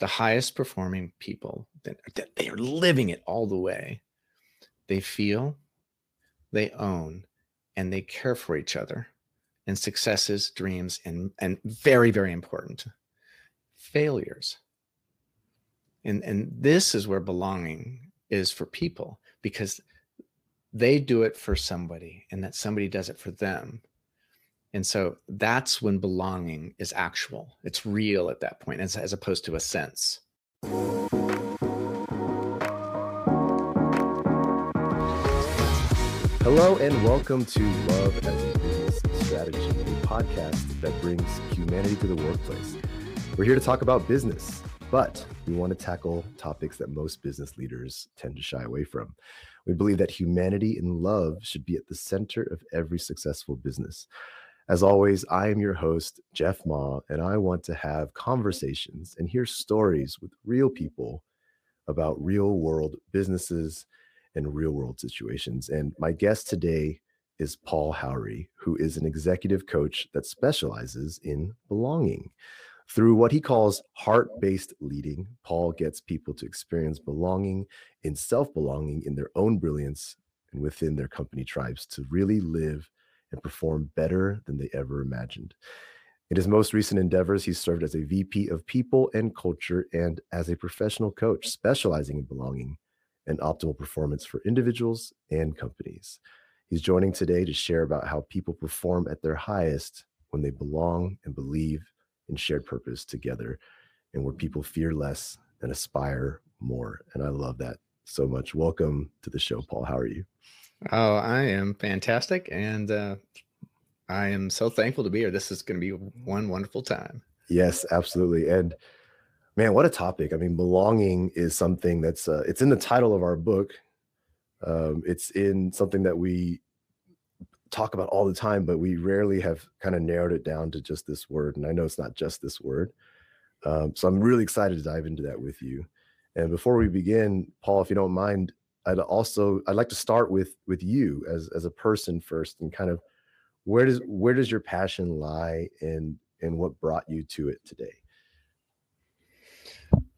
the highest performing people that, they are living it all the way. They feel, they own, and they care for each other and successes, dreams, and and very, very important, failures. And and this is where belonging is for people because they do it for somebody and that somebody does it for them. And so that's when belonging is actual. It's real at that point, as, as opposed to a sense. Hello and welcome to Love as a Business Strategy, a podcast that brings humanity to the workplace. We're here to talk about business, but we want to tackle topics that most business leaders tend to shy away from. We believe that humanity and love should be at the center of every successful business. As always, I am your host, Jeff Ma, and I want to have conversations and hear stories with real people about real world businesses and real world situations. And my guest today is Paul Howry, who is an executive coach that specializes in belonging. Through what he calls heart based leading, Paul gets people to experience belonging in self belonging in their own brilliance and within their company tribes to really live and perform better than they ever imagined. In his most recent endeavors, he served as a VP of people and culture and as a professional coach specializing in belonging and optimal performance for individuals and companies. He's joining today to share about how people perform at their highest when they belong and believe in shared purpose together and where people fear less and aspire more. And I love that so much. Welcome to the show, Paul. How are you? Oh, I am fantastic. And uh, I am so thankful to be here. This is going to be one wonderful time. Yes, absolutely. And man, what a topic. I mean, belonging is something that's, uh, it's in the title of our book. Um, it's in something that we talk about all the time, but we rarely have kind of narrowed it down to just this word. And I know it's not just this word. Um, so I'm really excited to dive into that with you. And before we begin, Paul, if you don't mind, I'd also I'd like to start with with you as as a person first, and kind of where does where does your passion lie, and and what brought you to it today?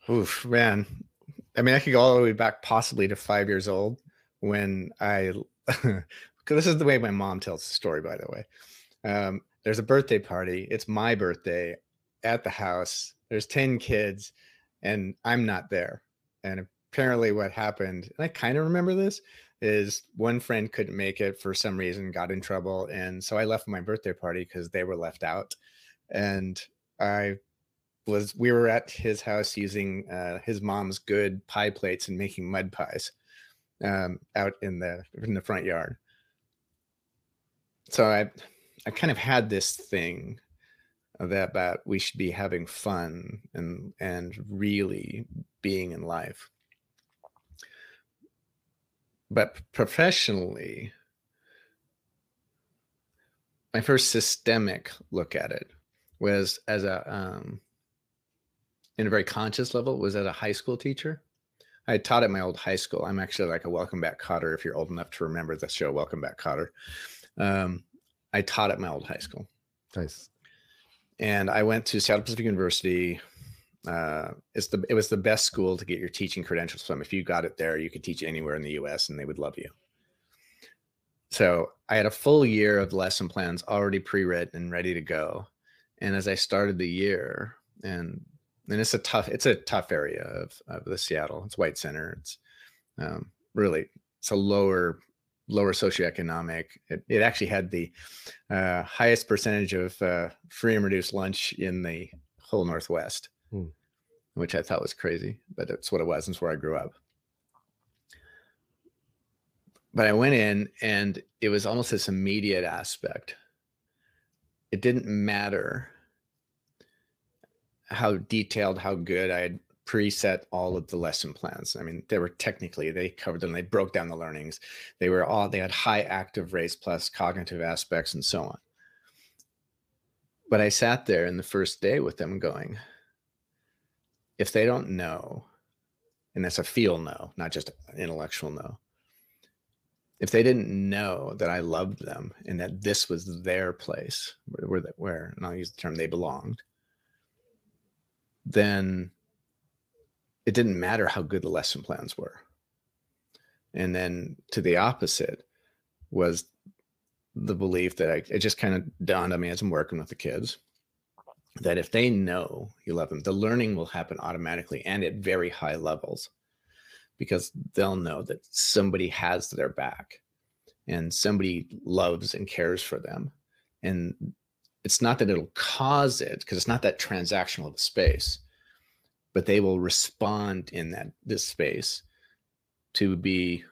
Oof, man. I mean, I could go all the way back, possibly to five years old, when I because this is the way my mom tells the story, by the way. Um, there's a birthday party. It's my birthday at the house. There's 10 kids, and I'm not there. And apparently, what happened, and I kind of remember this, is one friend couldn't make it for some reason, got in trouble. And so I left my birthday party because they were left out. And I was, we were at his house using uh, his mom's good pie plates and making mud pies um, out in the in the front yard so I I kind of had this thing that about we should be having fun and and really being in life. But professionally, my first systemic look at it was as a um, in a very conscious level was as a high school teacher. I taught at my old high school. I'm actually like a Welcome Back Kotter, if you're old enough to remember the show Welcome Back Kotter. Um, I taught at my old high school. Nice. And I went to Seattle Pacific University. Uh, it's the it was the best school to get your teaching credentials from. If you got it there, you could teach anywhere in the U.S. and they would love you. So I had a full year of lesson plans already pre-written and ready to go. And as I started the year, and and it's a tough it's a tough area of of the Seattle. It's White Center. It's um, really it's a lower lower socioeconomic. It, it actually had the uh, highest percentage of uh, free and reduced lunch in the whole Northwest, hmm. which I thought was crazy, but that's what it was. It's where I grew up. But I went in and it was almost this immediate aspect. It didn't matter how detailed, how good I had preset all of the lesson plans. I mean, they were technically they covered them. They broke down the learnings. They were all they had high active rates plus cognitive aspects and so on. But I sat there in the first day with them going, if they don't know, and that's a feel no, not just intellectual no. If they didn't know that I loved them and that this was their place where, where, where and I'll use the term they belonged, then it didn't matter how good the lesson plans were. And then to the opposite was the belief that I, it just kind of dawned on me as I'm working with the kids that if they know you love them, the learning will happen automatically and at very high levels because they'll know that somebody has their back and somebody loves and cares for them. And it's not that it'll cause it because it's not that transactional of a space, but they will respond in that this space to be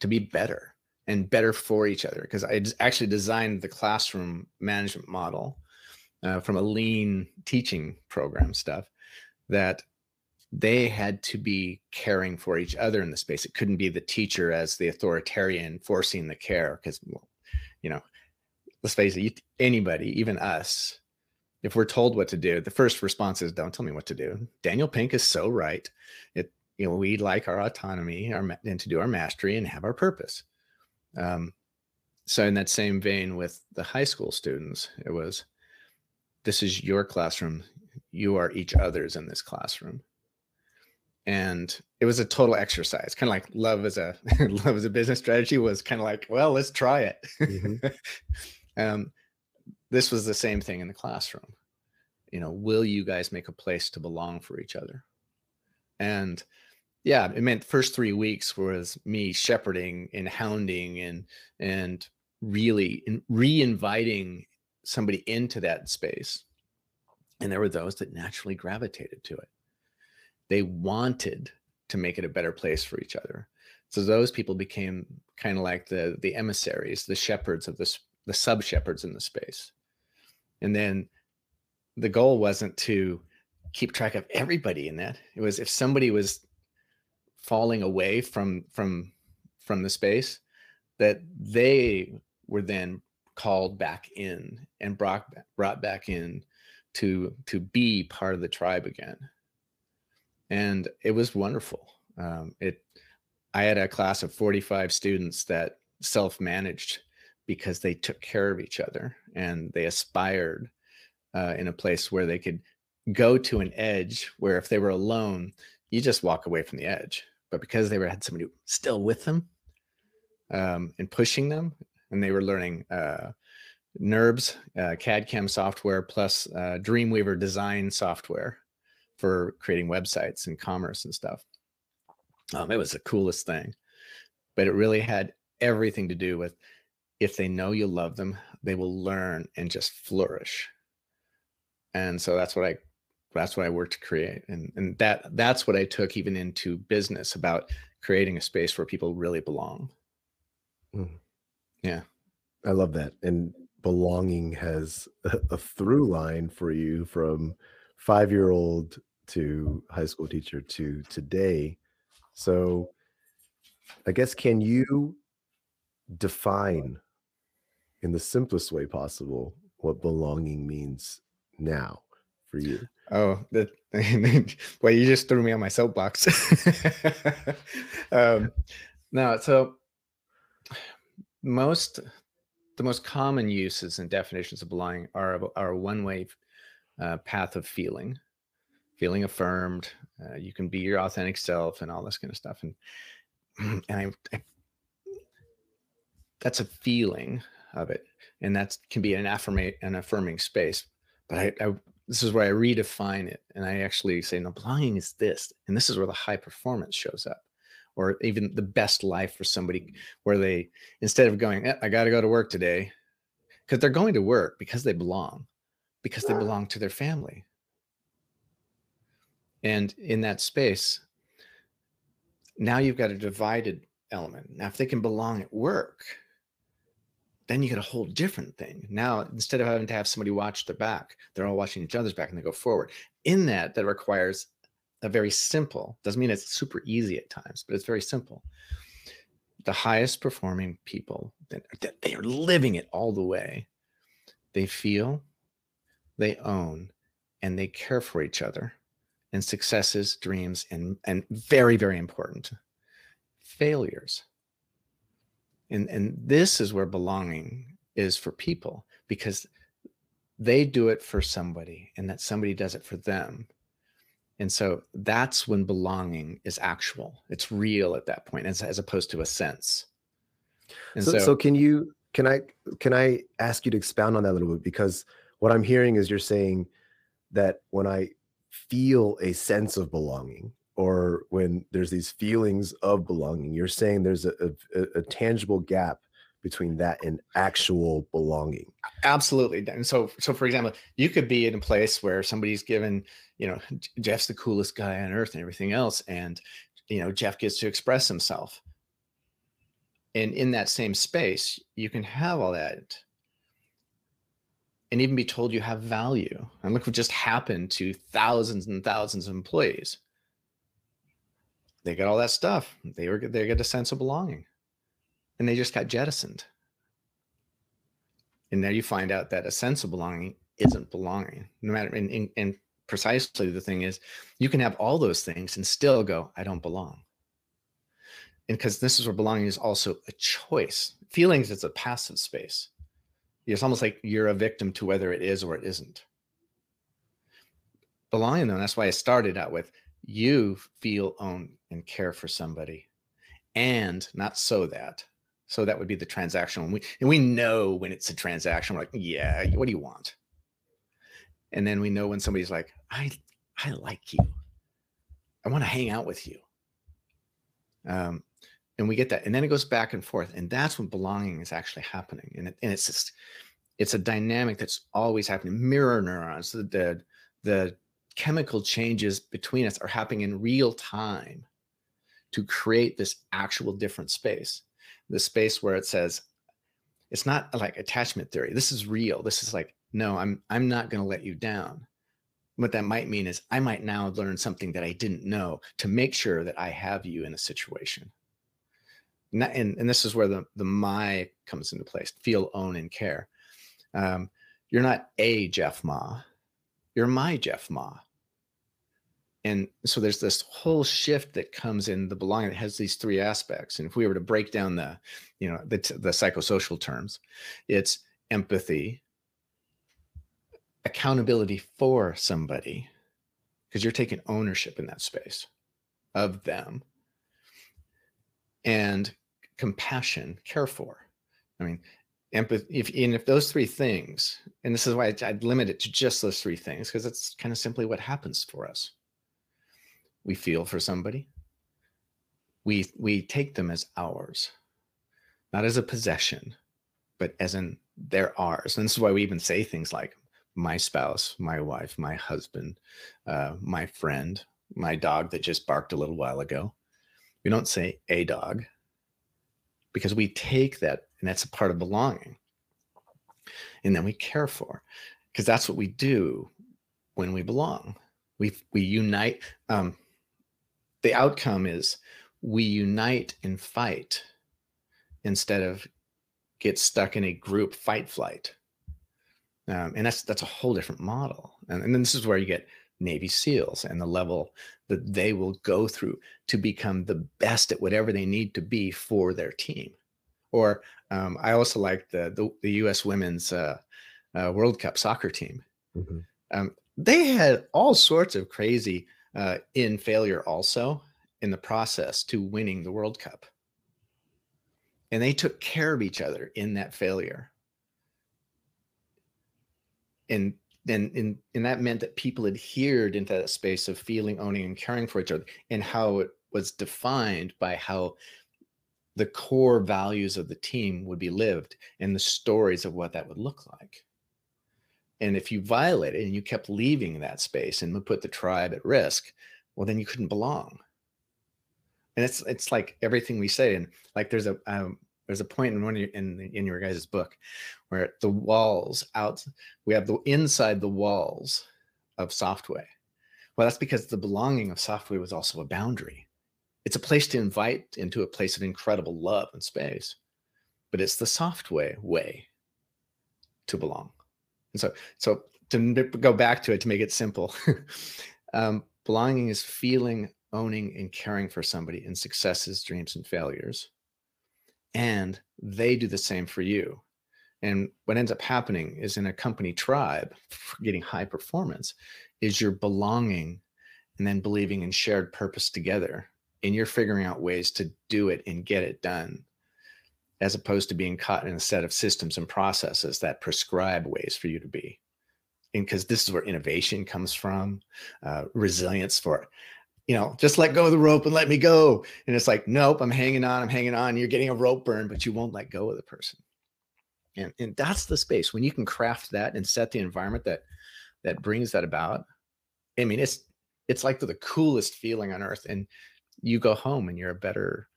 to be better and better for each other because i actually designed the classroom management model uh, from a lean teaching program stuff that they had to be caring for each other in the space. It couldn't be the teacher as the authoritarian forcing the care because you know let's face it anybody even us if we're told what to do the first response is don't tell me what to do. Daniel pink is so right. It you know we like our autonomy our and to do our mastery and have our purpose. Um, so in that same vein with the high school students it was this is your classroom you are each other's in this classroom. And it was a total exercise kind of like love as a love as a business strategy was kind of like well let's try it. Mm-hmm. um, this was the same thing in the classroom. You know will you guys make a place to belong for each other? And yeah, it meant first three weeks was me shepherding and hounding and and really re-inviting somebody into that space. And there were those that naturally gravitated to it. They wanted to make it a better place for each other. So those people became kind of like the the emissaries, the shepherds of this, the sub shepherds in the space. And then the goal wasn't to keep track of everybody in that. It was if somebody was falling away from from from the space that they were then called back in and brought brought back in to to be part of the tribe again. And it was wonderful. Um, it i had a class of 45 students that self-managed because they took care of each other and they aspired uh, in a place where they could go to an edge where if they were alone you just walk away from the edge. But because they were had somebody still with them um, and pushing them, and they were learning uh, NURBS, uh, CAD CAM software plus uh, Dreamweaver design software for creating websites and commerce and stuff. Um, it was the coolest thing, but it really had everything to do with if they know you love them, they will learn and just flourish. And so that's what I that's what I worked to create. And and that that's what I took even into business about creating a space where people really belong. Mm. Yeah. I love that. And belonging has a, a through line for you from five year old to high school teacher to today. So I guess can you define in the simplest way possible what belonging means now for you? Oh, that well, you just threw me on my soapbox. um, no, so most the most common uses and definitions of belonging are are one way uh, path of feeling, feeling affirmed. Uh, you can be your authentic self and all this kind of stuff, and and I, I that's a feeling of it, and that can be an affirmate an affirming space. But I, I this is where I redefine it. And I actually say, no, belonging is this. And this is where the high performance shows up, or even the best life for somebody where they, instead of going, eh, I got to go to work today, because they're going to work because they belong, because they belong to their family. And in that space, now you've got a divided element. Now, if they can belong at work, then you get a whole different thing. Now, instead of having to have somebody watch their back, they're all watching each other's back and they go forward. In that, that requires a very simple, doesn't mean it's super easy at times, but it's very simple. The highest performing people, that they are living it all the way. They feel, they own, and they care for each other and successes, dreams, and, and very, very important, failures and and this is where belonging is for people because they do it for somebody and that somebody does it for them And so that's when belonging is actual. It's real at that point, as, as opposed to a sense. And so, so, so can you can I can I ask you to expound on that a little bit? Because what I'm hearing is you're saying that when I feel a sense of belonging, or when there's these feelings of belonging, you're saying there's a, a, a tangible gap between that and actual belonging. Absolutely. And so, so for example, you could be in a place where somebody's given, you know, Jeff's the coolest guy on earth and everything else, and you know, Jeff gets to express himself. And in that same space, you can have all that and even be told you have value. And look what just happened to thousands and thousands of employees. They got all that stuff. They were they get a sense of belonging. And they just got jettisoned. And now you find out that a sense of belonging isn't belonging. No matter and, and, and precisely the thing is you can have all those things and still go, I don't belong. And because this is where belonging is also a choice. Feelings is a passive space. It's almost like you're a victim to whether it is or it isn't. Belonging though that's why i started out with you feel own and care for somebody. And not so that so that would be the transactional and we and we know when it's a transaction we're like yeah what do you want? And then we know when somebody's like i i like you. I want to hang out with you. Um and we get that and then it goes back and forth and that's when belonging is actually happening and, it, and it's just it's a dynamic that's always happening. Mirror neurons the, the the chemical changes between us are happening in real time to create this actual different space the space where it says it's not like attachment theory. This is real. This is like no i'm i'm not going to let you down. What that might mean is i might now learn something that i didn't know to make sure that i have you in a situation. And, and this is where the, the my comes into place feel own and care. Um, you're not a jeff ma. You're my jeff ma and so there's this whole shift that comes in the belonging that has these three aspects and if we were to break down the you know the, the psychosocial terms it's empathy accountability for somebody because you're taking ownership in that space of them and compassion, care for. I mean, empathy. If and if those three things, and this is why I'd limit it to just those three things, because it's kind of simply what happens for us. We feel for somebody. We we take them as ours, not as a possession, but as in they're ours. And this is why we even say things like my spouse, my wife, my husband, uh, my friend, my dog that just barked a little while ago. We don't say a dog because we take that and that's a part of belonging and then we care for because that's what we do when we belong we we unite um, the outcome is we unite and fight instead of get stuck in a group fight flight um, and that's that's a whole different model and, and then this is where you get navy seals and the level that they will go through to become the best at whatever they need to be for their team. Or um, I also like the, the, the U.S. Women's uh, uh, World Cup soccer team. Mm-hmm. Um, they had all sorts of crazy uh, in failure also in the process to winning the World Cup, and they took care of each other in that failure. And then and, and that meant that people adhered into that space of feeling owning and caring for each other and how it was defined by how the core values of the team would be lived and the stories of what that would look like and if you violated and you kept leaving that space and put the tribe at risk well then you couldn't belong. And it's it's like everything we say and like there's a um, there's a point in one your, in in your guys' book where the walls out we have the inside the walls of Softway well that's because the belonging of Softway was also a boundary. It's a place to invite into a place of incredible love and space but it's the Softway way to belong and so so to go back to it to make it simple um, belonging is feeling owning and caring for somebody in successes dreams and failures. And they do the same for you. And what ends up happening is in a company tribe, getting high performance, is your belonging and then believing in shared purpose together. And you're figuring out ways to do it and get it done as opposed to being caught in a set of systems and processes that prescribe ways for you to be. And because this is where innovation comes from uh, resilience for you know just let go of the rope and let me go. And it's like nope i'm hanging on i'm hanging on. You're getting a rope burn but you won't let go of the person. And and that's the space. When you can craft that and set the environment that that brings that about i mean it's it's like the, the coolest feeling on earth. And you go home and you're a better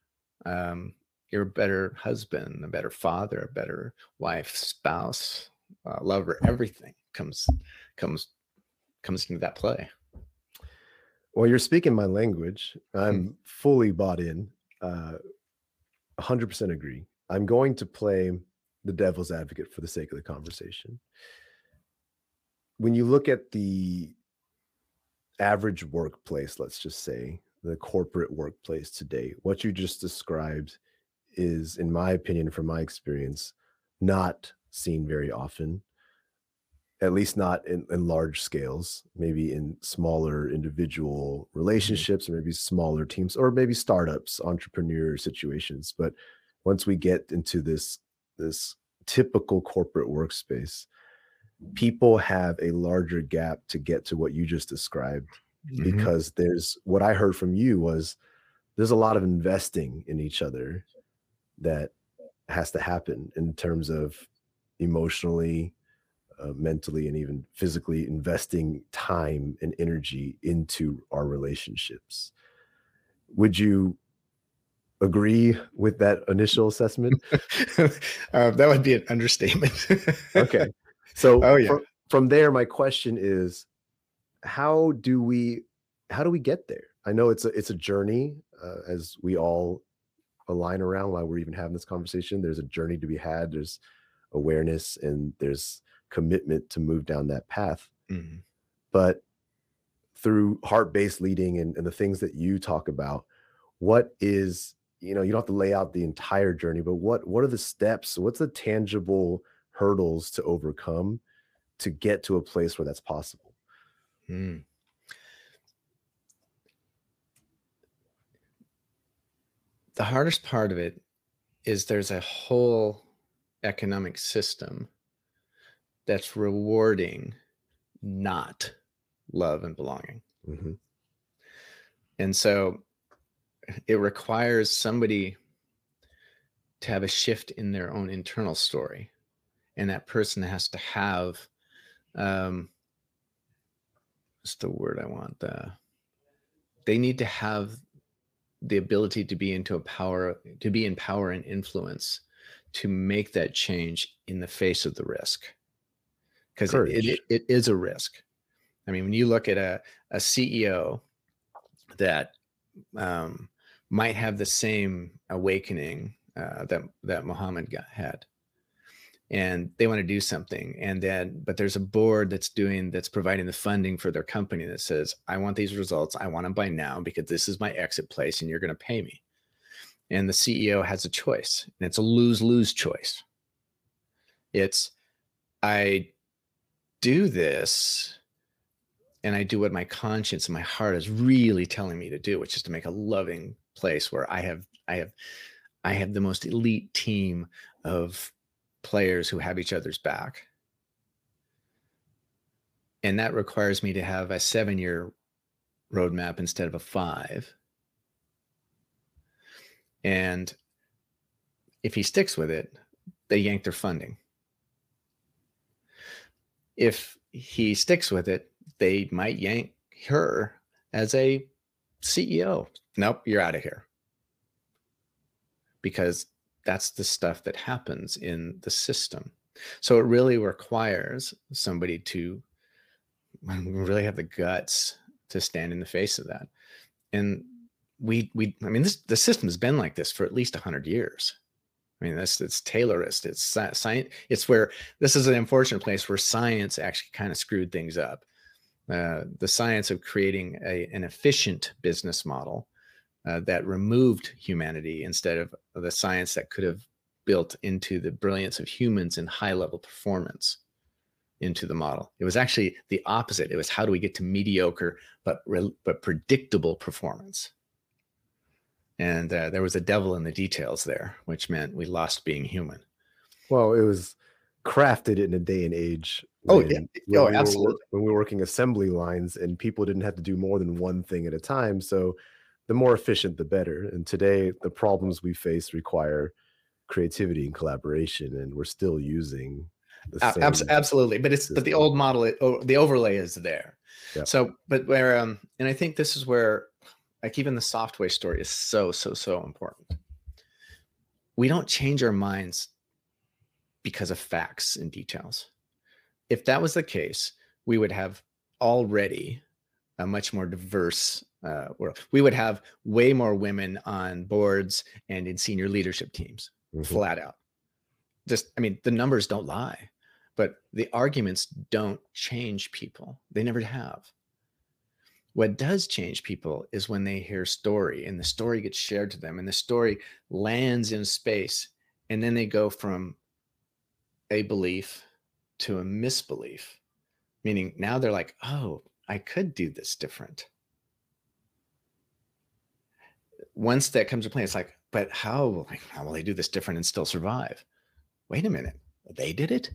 um you're a better husband a better father a better wife spouse uh, lover everything comes comes comes into that play. Well you're speaking my language. I'm mm. fully bought in uh 100% agree. I'm going to play the devil's advocate for the sake of the conversation. When you look at the average workplace let's just say the corporate workplace today what you just described is in my opinion from my experience not seen very often at least not in, in large scales maybe in smaller individual mm-hmm. relationships or maybe smaller teams or maybe startups entrepreneur situations but once we get into this this typical corporate workspace people have a larger gap to get to what you just described mm-hmm. because there's what i heard from you was there's a lot of investing in each other that has to happen in terms of emotionally uh, mentally and even physically investing time and energy into our relationships. Would you agree with that initial assessment? Uh, that would be an understatement. Okay. So oh, yeah. from, from there my question is how do we how do we get there? I know it's a it's a journey uh, as we all align around while we're even having this conversation there's a journey to be had there's awareness and there's commitment to move down that path. Mm-hmm. But through heart-based leading and, and the things that you talk about, what is you know you don't have to lay out the entire journey, but what what are the steps? What's the tangible hurdles to overcome to get to a place where that's possible? Mm. The hardest part of it is there's a whole economic system that's rewarding not love and belonging. Mm-hmm. And so it requires somebody to have a shift in their own internal story. And that person has to have um what's the word I want? Uh, they need to have the ability to be into a power to be in power and influence to make that change in the face of the risk because it, it, it is a risk. I mean, when you look at a, a CEO that um, might have the same awakening uh, that that Muhammad got, had, and they want to do something, and then but there's a board that's doing that's providing the funding for their company that says, "I want these results. I want them by now because this is my exit place, and you're going to pay me." And the CEO has a choice, and it's a lose lose choice. It's I do this and I do what my conscience and my heart is really telling me to do, which is to make a loving place where I have I have I have the most elite team of players who have each other's back. And that requires me to have a seven year roadmap instead of a five. And if he sticks with it, they yank their funding if he sticks with it, they might yank her as a CEO. Nope, you're out of here. Because that's the stuff that happens in the system. So it really requires somebody to really have the guts to stand in the face of that. And we we I mean this the system has been like this for at least 100 years. I mean, that's it's Taylorist. It's science. It's where this is an unfortunate place where science actually kind of screwed things up. Uh, the science of creating a, an efficient business model uh, that removed humanity instead of the science that could have built into the brilliance of humans in high level performance. into the model. It was actually the opposite. It was how do we get to mediocre but but predictable performance. And uh, there was a devil in the details there, which meant we lost being human. Well, it was crafted in a day and age. Oh, yeah. oh, we absolutely. Were, when we were working assembly lines and people didn't have to do more than one thing at a time. So the more efficient, the better. And today, the problems we face require creativity and collaboration, and we're still using the same absolutely. But it's system. but the old model, it, oh, the overlay is there. Yep. So, but where um, and I think this is where, like, even the Softway story is so so so important. We don't change our minds because of facts and details. If that was the case, we would have already a much more diverse uh, world. We would have way more women on boards and in senior leadership teams, mm-hmm. flat out. Just, I mean, the numbers don't lie, but the arguments don't change people. They never have. What does change people is when they hear a story and the story gets shared to them and the story lands in space and then they go from a belief to a misbelief, meaning now they're like, oh, I could do this different. Once that comes to play, it's like, but how, how will they do this different and still survive? Wait a minute, they did it.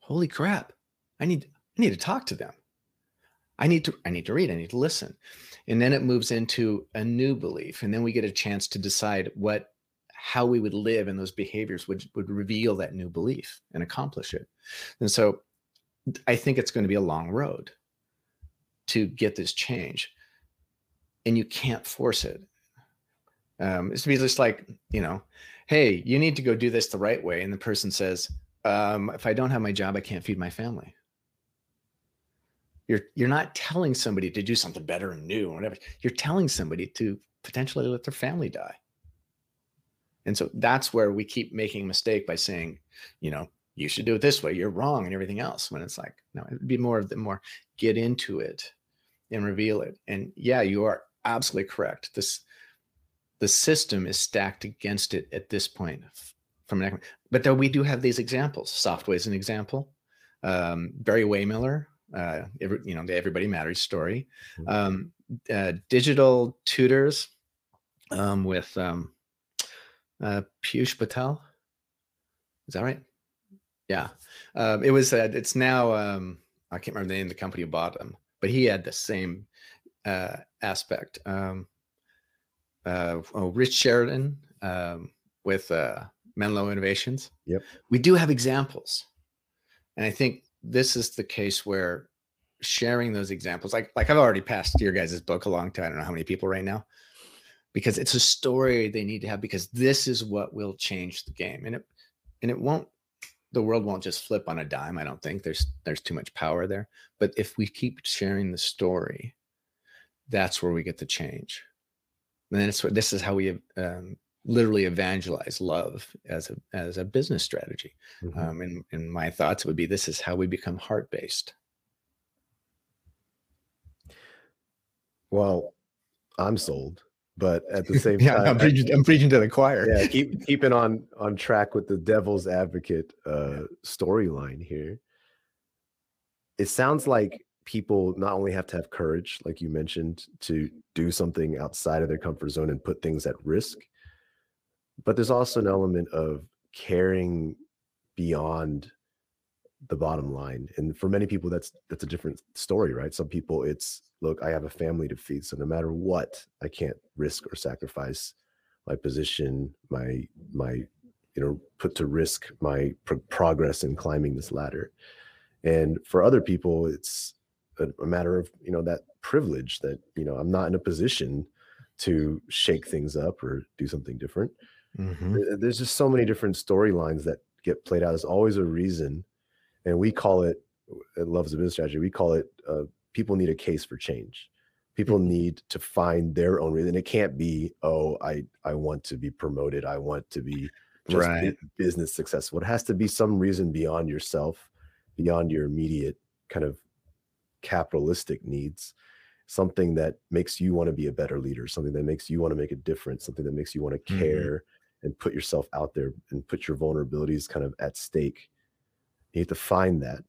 Holy crap! I need I need to talk to them. I need to I need to read. I need to listen, and then it moves into a new belief, and then we get a chance to decide what how we would live and those behaviors would would reveal that new belief and accomplish it. And so I think it's going to be a long road to get this change. And you can't force it. Um, it's to be just like, you know, hey, you need to go do this the right way. And the person says, um, if I don't have my job, I can't feed my family. You're you're not telling somebody to do something better and new or whatever. You're telling somebody to potentially let their family die. And so that's where we keep making a mistake by saying, you know, you should do it this way, you're wrong, and everything else. When it's like, no, it'd be more of the more get into it and reveal it. And yeah, you are absolutely correct. This the system is stacked against it at this point from an but though we do have these examples. Softway is an example. Um, Barry-Wehmiller, uh, every, you know, the Everybody Matters story. Mm-hmm. Um, uh, digital tutors um, with um, uh, Piyush Patel. Is that right? Yeah. Um, it was, uh, it's now, um, I can't remember the name of the company who bought them, but he had the same uh, aspect. Um, uh, oh, Rich Sheridan um, with uh, Menlo Innovations. Yep. We do have examples. And I think this is the case where sharing those examples, like, like I've already passed your guys' book along to, I don't know how many people right now because it's a story they need to have because this is what will change the game and it and it won't the world won't just flip on a dime i don't think. There's there's too much power there. But if we keep sharing the story that's where we get the change. And then it's this is how we um, literally evangelize love as a as a business strategy. Mm-hmm. um, and, and my thoughts would be this is how we become heart based well i'm sold but at the same yeah, time, I'm preaching, I'm preaching to the choir. Yeah, keep keeping on on track with the devil's advocate uh, storyline here. It sounds like people not only have to have courage, like you mentioned, to do something outside of their comfort zone and put things at risk, but there's also an element of caring beyond the bottom line and for many people that's that's a different story right? Some people it's look i have a family to feed so no matter what i can't risk or sacrifice my position my my you know put to risk my pro- progress in climbing this ladder. And for other people it's a, a matter of you know that privilege that you know i'm not in a position to shake things up or do something different. Mm-hmm. there's just so many different storylines that get played out. There's always a reason and we call it at Love as a Business Strategy. We call it uh, people need a case for change. People mm-hmm. need to find their own reason. It can't be, oh, I I want to be promoted. I want to be just right. business successful. It has to be some reason beyond yourself, beyond your immediate kind of capitalistic needs. Something that makes you want to be a better leader. Something that makes you want to make a difference. Something that makes you want to mm-hmm. care mm-hmm. and put yourself out there and put your vulnerabilities kind of at stake You have to find that.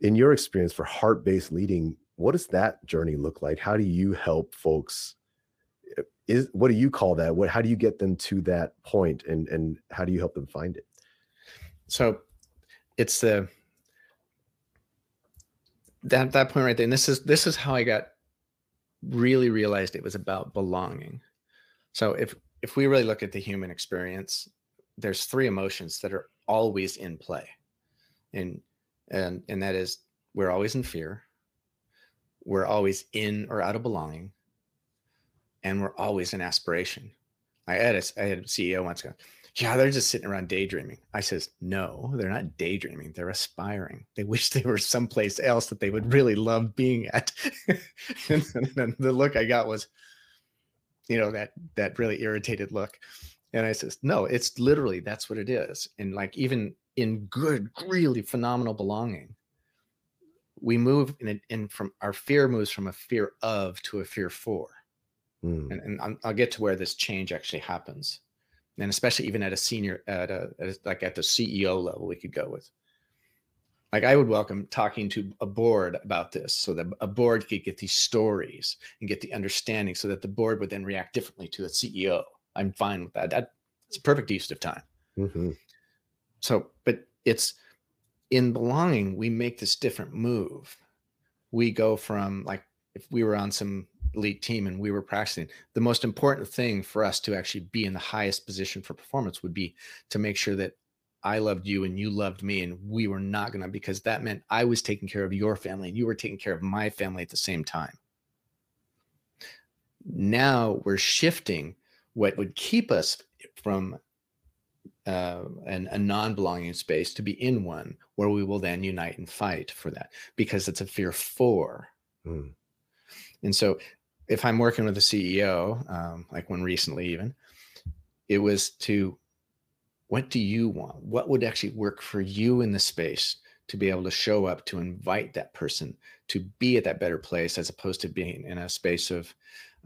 In your experience for heart based leading, what does that journey look like? How do you help folks? Eh, is what do you call that? What how do you get them to that point, and and how do you help them find it? So, it's the that that point right there. And this is this is how I got really realized it was about belonging. So if if we really look at the human experience, there's three emotions that are always in play. And and and that is we're always in fear, we're always in or out of belonging, and we're always in aspiration. I had a, I had a CEO once go, yeah, they're just sitting around daydreaming. I says, no, they're not daydreaming. They're aspiring. They wish they were someplace else that they would really love being at. and the look I got was, you know, that that really irritated look. And I says, no, it's literally that's what it is. And like even in good, really phenomenal belonging, we move in, in from our fear moves from a fear of to a fear for. Mm. And, and I'll get to where this change actually happens and especially even at a senior at a, at a, like at the ceo level we could go with like i would welcome talking to a board about this so that a board could get these stories and get the understanding so that the board would then react differently to the ceo i'm fine with that that's a perfect use of time mm-hmm. So but it's in belonging we make this different move we go from like if we were on some elite team and we were practicing, the most important thing for us to actually be in the highest position for performance would be to make sure that I loved you and you loved me, and we were not going to, because that meant I was taking care of your family and you were taking care of my family at the same time. Now we're shifting what would keep us from uh, an, a non-belonging space to be in one where we will then unite and fight for that because it's a fear for. Mm. And so if I'm working with a CEO, um, like one recently even, it was to what do you want? What would actually work for you in the space to be able to show up to invite that person to be at that better place as opposed to being in a space of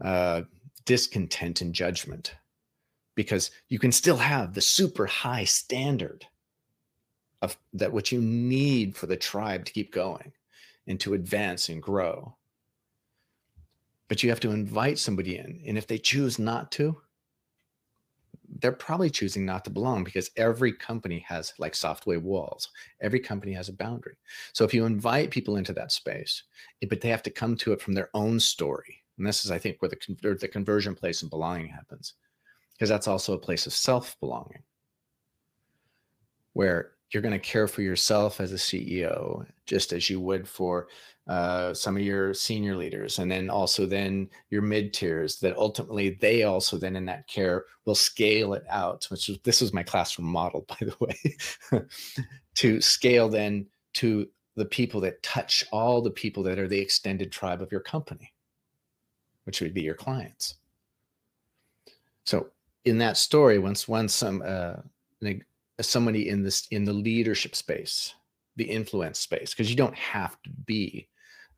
uh, discontent and judgment? Because you can still have the super high standard of that what you need for the tribe to keep going and to advance and grow but you have to invite somebody in. And if they choose not to, they're probably choosing not to belong because every company has like Softway walls. Every company has a boundary. So if you invite people into that space, eh, but they have to come to it from their own story. And this is, I think, where the, the conversion place and belonging happens, because that's also a place of self belonging, where you're going to care for yourself as a CEO, just as you would for uh, some of your senior leaders, and then also then your mid tiers. That ultimately they also then in that care will scale it out. Which is this was my classroom model, by the way, to scale then to the people that touch all the people that are the extended tribe of your company, which would be your clients. So in that story, once once some uh, somebody in this in the leadership space the influence space because you don't have to be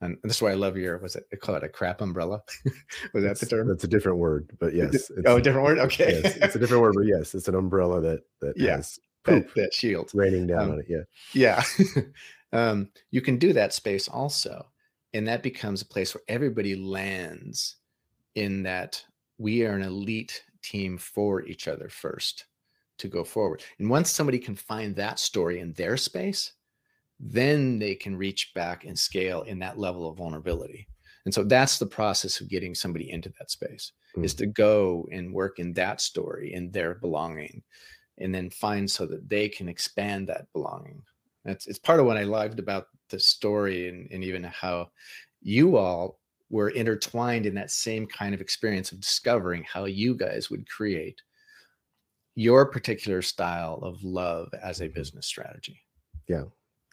and this is why I love your was it call it a crap umbrella? was that the term? That's a different word, but yes. oh, a different word. Okay, yes, it's a different word, but yes, it's an umbrella that that yeah, poop that, that shield raining down um, on it. Yeah, yeah. um, you can do that space also, and that becomes a place where everybody lands in that we are an elite team for each other first to go forward. And once somebody can find that story in their space, then they can reach back and scale in that level of vulnerability. And so that's the process of getting somebody into that space mm. is to go and work in that story in their belonging and then find so that they can expand that belonging. That's it's part of what I loved about the story and, and even how you all were intertwined in that same kind of experience of discovering how you guys would create your particular style of love as a mm-hmm. business strategy. Yeah.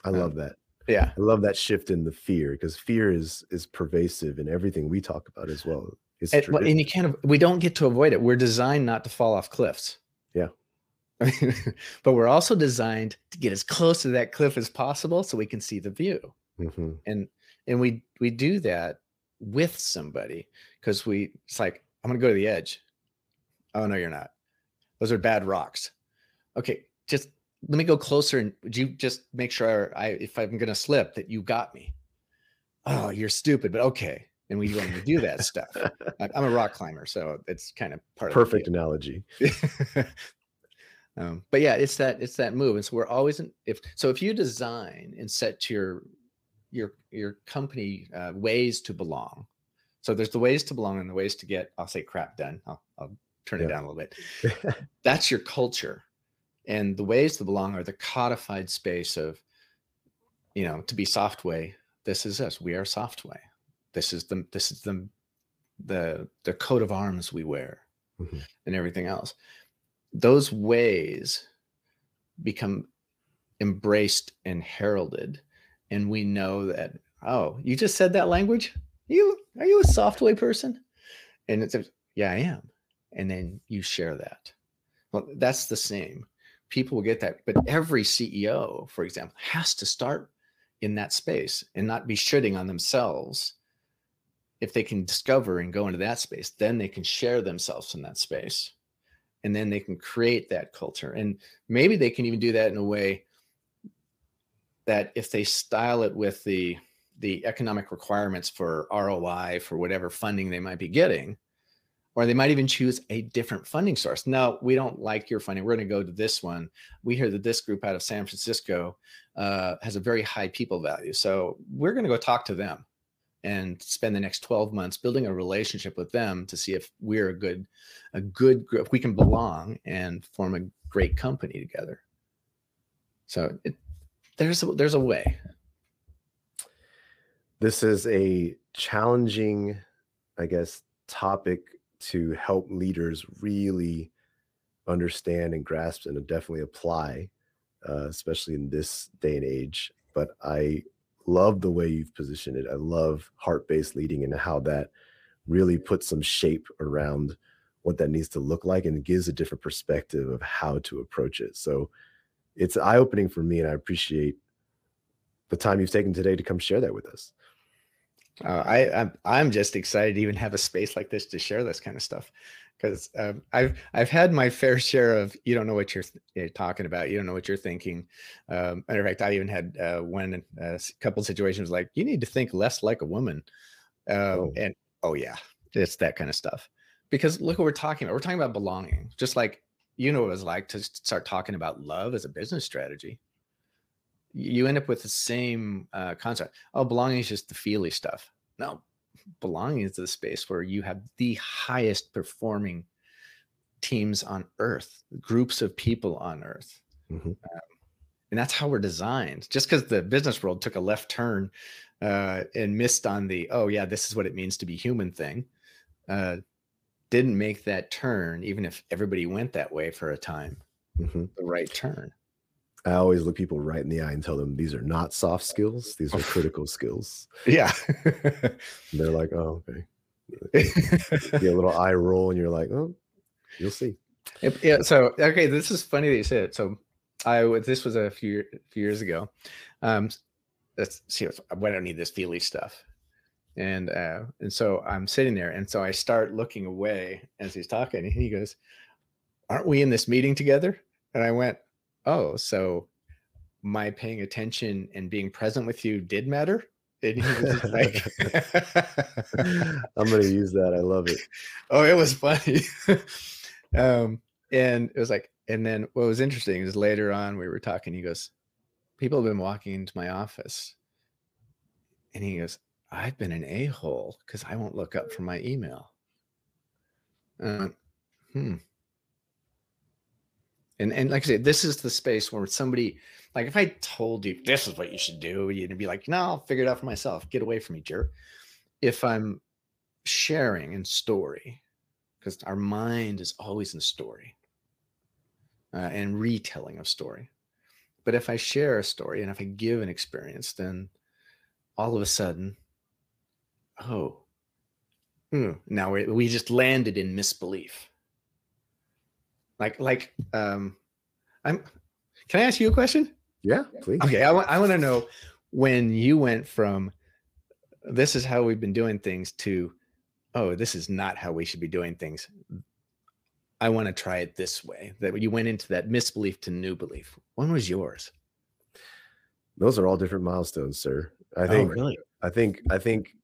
I um, love that. Yeah. I love that shift in the fear because fear is is pervasive in everything we talk about as well. It's and, well, and you can't we don't get to avoid it. We're designed not to fall off cliffs. Yeah. but we're also designed to get as close to that cliff as possible so we can see the view. Mm-hmm. And and we we do that with somebody because we it's like I'm gonna go to the edge. Oh no, you're not. Those are bad rocks. Okay, just let me go closer and would you just make sure I, if I'm going to slip, that you got me? Oh, you're stupid, but okay. And we want to do that stuff. I'm a rock climber, so it's kind of part Perfect of analogy. um, but yeah, it's that it's that move. And so we're always in, if so if you design and set to your your your company uh, ways to belong. So there's the ways to belong and the ways to get I'll say crap done. I'll, I'll turn yeah. it down a little bit. That's your culture and the ways to belong are the codified space of you know to be softway this is us we are softway this is the this is the the the coat of arms we wear mm-hmm. and everything else those ways become embraced and heralded and we know that oh you just said that language you are you a softway person and it's yeah i am and then you share that well that's the same people will get that. But every CEO, for example, has to start in that space and not be shitting on themselves. If they can discover and go into that space, then they can share themselves in that space. And then they can create that culture. And maybe they can even do that in a way that if they style it with the the economic requirements for ROI for whatever funding they might be getting, or they might even choose a different funding source. No, we don't like your funding. We're going to go to this one. We hear that this group out of San Francisco uh, has a very high people value. So we're going to go talk to them and spend the next 12 months building a relationship with them to see if we're a good, a good group, we can belong and form a great company together. So it, there's a, there's a way. This is a challenging, I guess, topic to help leaders really understand and grasp and definitely apply, uh, especially in this day and age. But I love the way you've positioned it. I love heart based leading and how that really puts some shape around what that needs to look like and gives a different perspective of how to approach it. So it's eye opening for me, and I appreciate the time you've taken today to come share that with us. Uh, I I'm, I'm just excited to even have a space like this to share this kind of stuff because um, I've I've had my fair share of you don't know what you're, you're talking about you don't know what you're thinking. Um, matter of fact, I even had uh, one a couple situations like you need to think less like a woman, uh, oh. and oh yeah, it's that kind of stuff. Because look what we're talking about. We're talking about belonging, just like you know what it was like to start talking about love as a business strategy you end up with the same uh, concept. Oh, belonging is just the feely stuff. No, belonging is the space where you have the highest performing teams on earth, groups of people on earth. Mm-hmm. Um, and that's how we're designed. Just because the business world took a left turn uh, and missed on the, oh, yeah, this is what it means to be human thing, uh, didn't make that turn, even if everybody went that way for a time, mm-hmm. the right turn. I always look people right in the eye and tell them these are not soft skills; these are critical skills. Yeah, they're like, "Oh, okay." get a little eye roll, and you're like, "Oh, you'll see." Yeah. So, okay, this is funny that you said it. So, I this was a few few years ago. Um, let's see. If I don't need this feely stuff, and uh, and so I'm sitting there, and so I start looking away as he's talking, and he goes, "Aren't we in this meeting together?" And I went, oh, so my paying attention and being present with you did matter. And he was like, I'm going to use that. I love it. Oh, it was funny. um, and it was like, and then what was interesting is later on we were talking. He goes, People have been walking into my office. And he goes, I've been an a hole because I won't look up from my email. Uh, hmm and and like I said, this is the space where somebody like if I told you this is what you should do, you'd be like, no, I'll figure it out for myself. Get away from me, jerk. If I'm sharing in story, because our mind is always in story uh, and retelling of story. But if I share a story and if I give an experience, then all of a sudden, oh, hmm, now we we just landed in misbelief like like um i'm can i ask you a question yeah please okay i, I want to know when you went from this is how we've been doing things to oh this is not how we should be doing things I want to try it this way. That you went into that misbelief to new belief. When was yours? Those are all different milestones, sir. I think. oh, really? I think. I think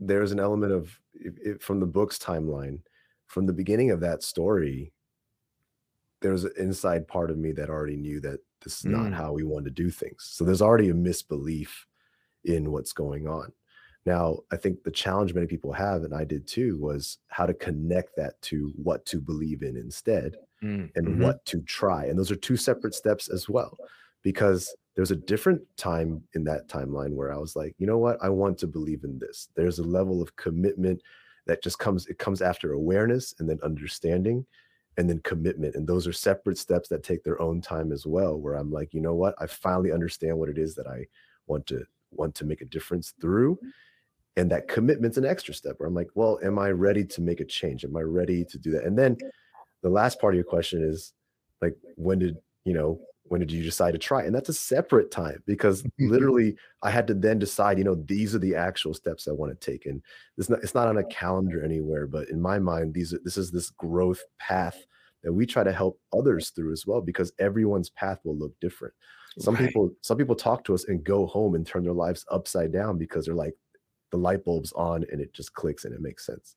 there's an element of it, it, from the book's timeline, from the beginning of that story. There's an inside part of me that already knew that this is not Mm. how we want to do things. So there's already a misbelief in what's going on. Now, I think the challenge many people have, and I did too, was how to connect that to what to believe in instead Mm, and mhm. what to try. And those are two separate steps as well, because there's a different time in that timeline where I was like, you know what? I want to believe in this. There's a level of commitment that just comes, it comes after awareness and then understanding and then commitment. And those are separate steps that take their own time as well, where I'm like, you know what? I finally understand what it is that I want to want to make a difference through. Mm-hmm. And that commitment's an extra step where I'm like, well, am I ready to make a change? Am I ready to do that? And then the last part of your question is like when did you know when did you decide to try and that's a separate time because mm-hmm. literally i had to then decide you know these are the actual steps i want to take and it's not it's not on a calendar anywhere but in my mind these are this is this growth path that we try to help others through as well because everyone's path will look different some Right. people some people talk to us and go home and turn their lives upside down because they're like the light bulb's on and it just clicks and it makes sense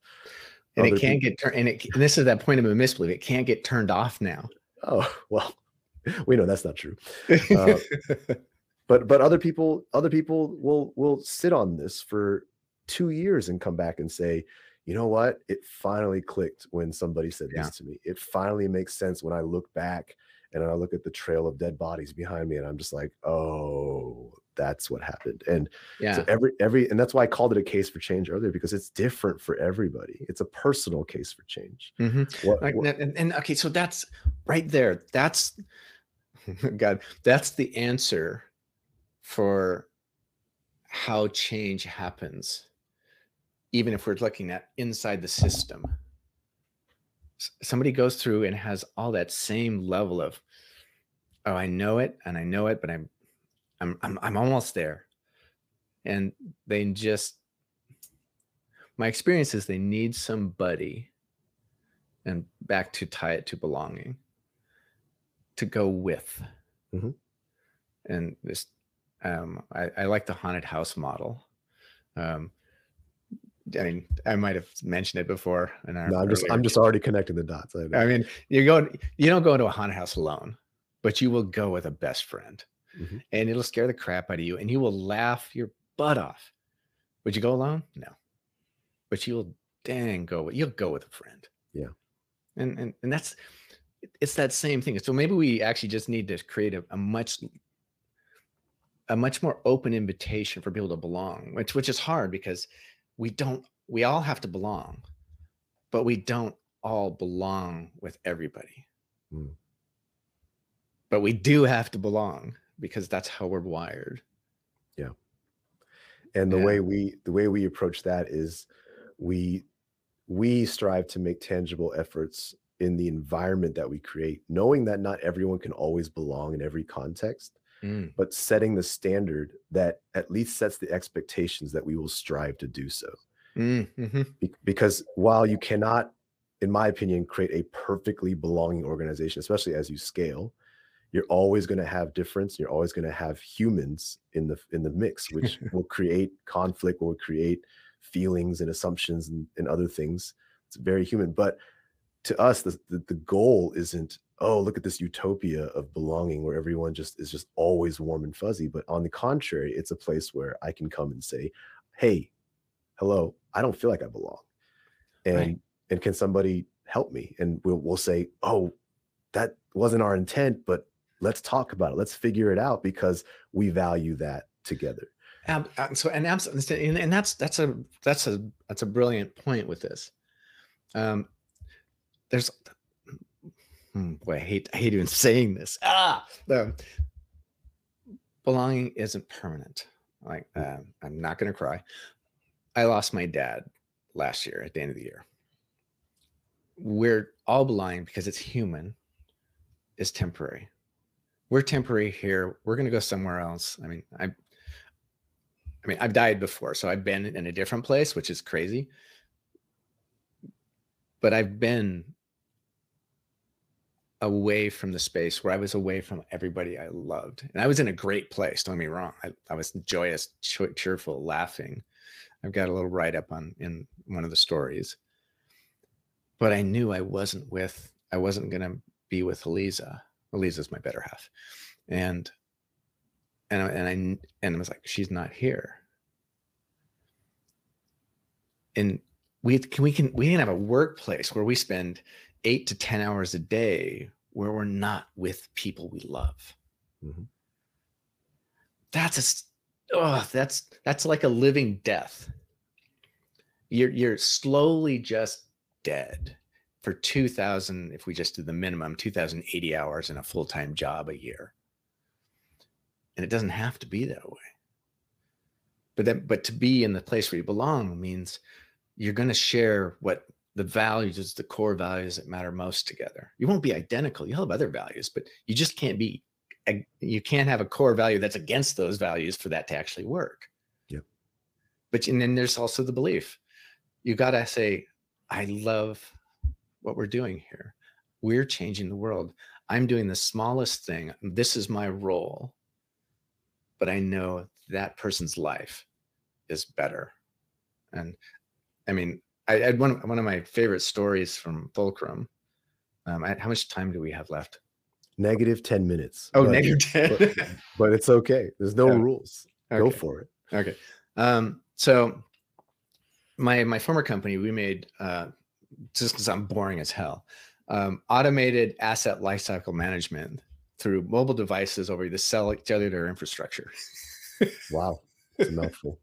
and Other it can't peop- get turned. And, it, and this is that point of a misbelief. It can't get turned off now. oh well we know that's not true Uh, but but other people other people will will sit on this for two years and come back and say you know what it finally clicked when somebody said Yeah. this to me it finally makes sense when i look back and i look at the trail of dead bodies behind me and i'm just like oh that's what happened and yeah. so every every and that's why i called it a case for change earlier because it's different for everybody it's a personal case for change Mhm. what, what- and, and- and, okay, so that's right there. That's God. That's the answer for how change happens, even if we're looking at inside the system. Somebody goes through and has all that same level of, oh, I know it and I know it, but I'm, I'm, I'm, I'm almost there, and they just. My experience is they need somebody and back to tie it to belonging to go with. Mhm. and this um I, I like the haunted house model. Um i mean i might have mentioned it before and no, i'm just i'm just already connecting the dots. I i mean you go you don't go into a haunted house alone but you will go with a best friend. Mhm. and it'll scare the crap out of you and you will laugh your butt off. Would you go alone? No. But you'll dang go with you'll go with a friend. Yeah. and and, and that's it's that same thing so maybe we actually just need to create a, a much a much more open invitation for people to belong which which is hard because we don't we all have to belong but we don't all belong with everybody Mm. but we do have to belong because that's how we're wired Yeah. and the Yeah. way we the way we approach that is we we strive to make tangible efforts in the environment that we create knowing that not everyone can always belong in every context Mm, but setting the standard that at least sets the expectations that we will strive to do so. Mm, mhm. Be- because while you cannot in my opinion create a perfectly belonging organization especially as you scale you're always going to have difference you're always going to have humans in the in the mix which will create conflict will create feelings and assumptions and, and other things. It's very human but to us the, the the goal isn't oh look at this utopia of belonging where everyone just is just always warm and fuzzy but on the contrary it's a place where i can come and say hey hello i don't feel like i belong and Right. and can somebody help me? And we'll, we'll say oh that wasn't our intent but let's talk about it. Let's figure it out because we value that together. Ab- uh, so and absolutely and, and that's that's a that's a that's a brilliant point with this. Um there's hmm, boy i hate i hate even saying this. Ah the belonging isn't permanent. Like uh, i'm not gonna cry. I lost my dad last year at the end of the year. We're all belonging because it's human is temporary. We're temporary here. We're gonna go somewhere else. I mean i I mean, I've died before, so I've been in a different place, which is crazy. But I've been away from the space where I was away from everybody I loved. And I was in a great place, don't get me wrong. I, I was joyous, cheerful, laughing. I've got a little write up on in one of the stories. But I knew I wasn't with, I wasn't going to be with Eliza. Eliza's my better half. And, and, and I, and I was like, she's not here. And we can, we can, we can have a workplace where we spend eight to 10 hours a day where we're not with people we love. Mm-hmm. That's a, oh, that's, that's like a living death. You're, you're slowly just dead for 2000. If we just do the minimum 2080 hours in a full-time job a year. And it doesn't have to be that way. But then, but to be in the place where you belong means you're going to share what the values, the core values that matter most together. You won't be identical. You'll have other values, but you just can't be, you can't have a core value that's against those values for that to actually work. Yep. But and then there's also the belief. You got to say, I love what we're doing here. We're changing the world. I'm doing the smallest thing. This is my role. But I know that person's life is better. And I mean, I had one one of my favorite stories from Fulcrum. Um, I, how much time do we have left? Negative ten minutes. Oh, but, negative ten. but, but, it's okay. There's no rules. Okay. Go for it. Okay. Um, so my my former company, we made uh, just because I'm boring as hell, um, automated asset lifecycle management through mobile devices over the cellular infrastructure. wow, it's a mouthful.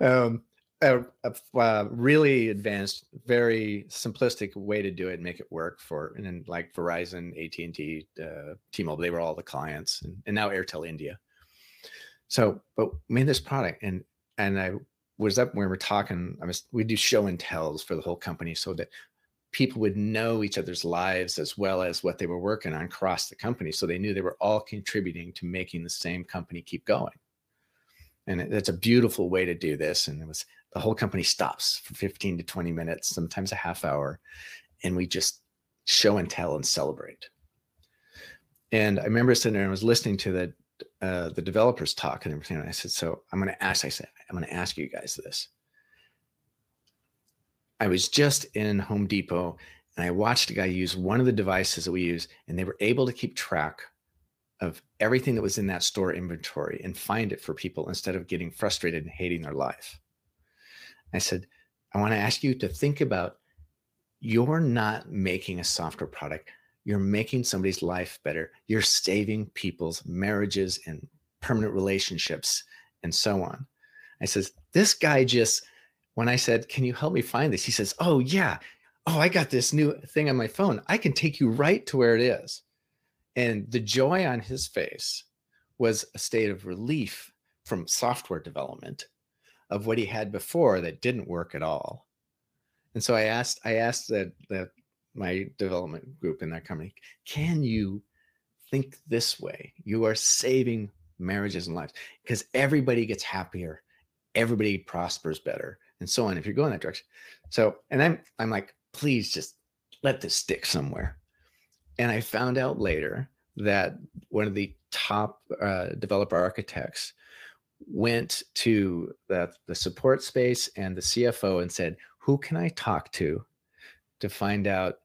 um, a, a, a, really advanced, very simplistic way to do it and make it work for and then like Verizon, AT and T, uh, T-Mobile, they were all the clients, and, and now Airtel India. So, but made this product, and and I was up when we were talking. I was we do show and tells for the whole company so that people would know each other's lives as well as what they were working on across the company, so they knew they were all contributing to making the same company keep going and it's a beautiful way to do this and it was the whole company stops for 15 to 20 minutes, sometimes a half hour, and we just show and tell and celebrate. And I remember sitting there and I was listening to the uh, the developers talk and everything. And I said, "So I'm going to ask." I said, "I'm going to ask you guys this." I was just in Home Depot and I watched a guy use one of the devices that we use, and they were able to keep track of everything that was in that store inventory and find it for people instead of getting frustrated and hating their life. I said, I want to ask you to think about you're not making a software product. You're making somebody's life better. You're saving people's marriages and permanent relationships and so on. I says, this guy just, when I said, can you help me find this? He says, oh yeah. Oh, I got this new thing on my phone. I can take you right to where it is. And the joy on his face was a state of relief from software development of what he had before that didn't work at all. And so I asked, I asked that that my development group in that company, can you think this way? You are saving marriages and lives because everybody gets happier, everybody prospers better, and so on. If you're going that direction. So, and I'm I'm like, please just let this stick somewhere. And I found out later that one of the top uh, developer architects went to the, the support space and the CFO and said, who can I talk to to find out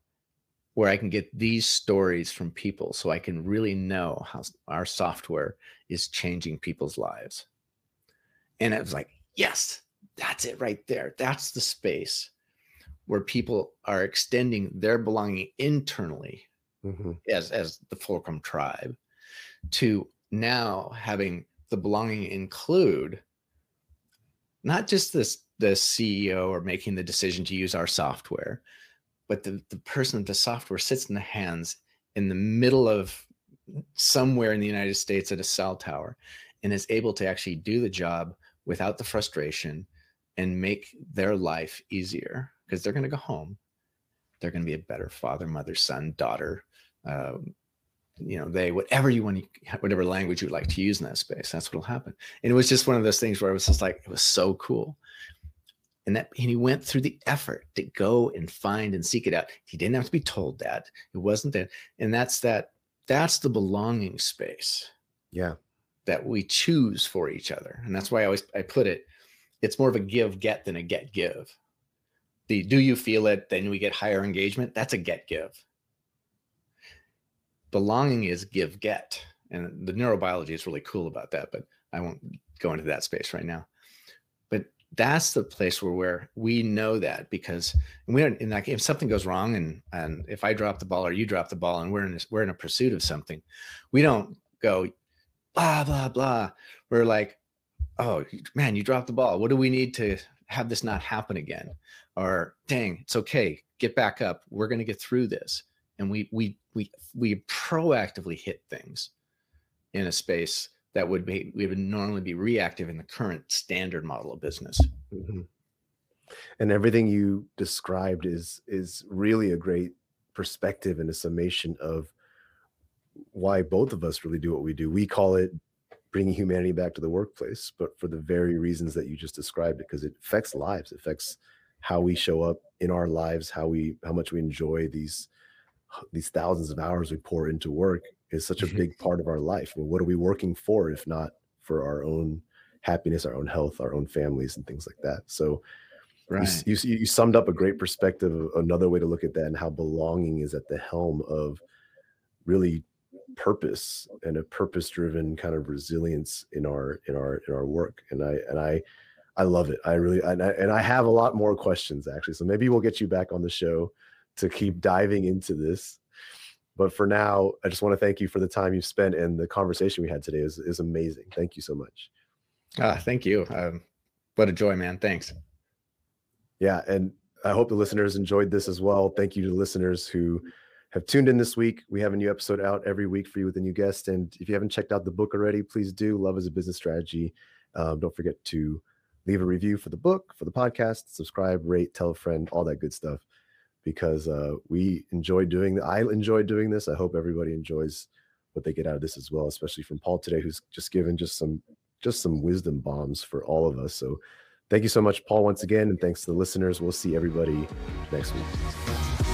where I can get these stories from people so I can really know how our software is changing people's lives. And it was like, yes, that's it right there. That's the space where people are extending their belonging internally mm-hmm. as, as the Fulcrum tribe to now having the belonging include not just this the CEO or making the decision to use our software, but the, the person the software sits in the hands in the middle of somewhere in the United States at a cell tower and is able to actually do the job without the frustration and make their life easier because they're going to go home. They're going to be a better father, mother, son, daughter, uh, you know they whatever you want to whatever language you'd like to use in that space that's what'll happen. And it was just one of those things where it was just like it was so cool. And that and he went through the effort to go and find and seek it out. He didn't have to be told that. It wasn't that. And that's that that's the belonging space yeah. that we choose for each other. And that's why i always i put it it's more of a give get than a get give. The do you feel it? Then we get higher engagement. That's a get give belonging is give get and the neurobiology is really cool about that but i won't go into that space right now. But that's the place where, where we know that because we don't like if something goes wrong and and if i drop the ball or you drop the ball and we're in this, we're in a pursuit of something we don't go blah blah blah. We're like oh man you dropped the ball. What do we need to have this not happen again? Or dang it's okay. Get back up. We're going to get through this and we we we we proactively hit things in a space that would be we would normally be reactive in the current standard model of business. Mm-hmm. and everything you described is is really a great perspective and a summation of why both of us really do what we do. We call it bringing humanity back to the workplace but for the very reasons that you just described it, because it affects lives. It affects how we show up in our lives how we how much we enjoy these these thousands of hours we pour into work is such a mm-hmm. big part of our life. Well, what are we working for if not for our own happiness, our own health, our own families, and things like that? So, right. you, you, you summed up a great perspective. Another way to look at that and how belonging is at the helm of really purpose and a purpose-driven kind of resilience in our in our in our work. And I and I I love it. I really and I, and I have a lot more questions actually. So maybe we'll get you back on the show to keep diving into this but for now, I just want to thank you for the time you've spent and the conversation we had today is, is amazing. Thank you so much. Ah, thank you. Um, what a joy, man. Thanks. Yeah. And I hope the listeners enjoyed this as well. Thank you to listeners who have tuned in this week. We have a new episode out every week for you with a new guest. And if you haven't checked out the book already, please do. Love is a business strategy. Um, don't forget to leave a review for the book, for the podcast, subscribe, rate, tell a friend, all that good stuff because uh, we enjoy doing I enjoy doing this. I hope everybody enjoys what they get out of this as well, especially from Paul today, who's just given just some just some wisdom bombs for all of us. So thank you so much, Paul, once again, and thanks to the listeners. We'll see everybody next week.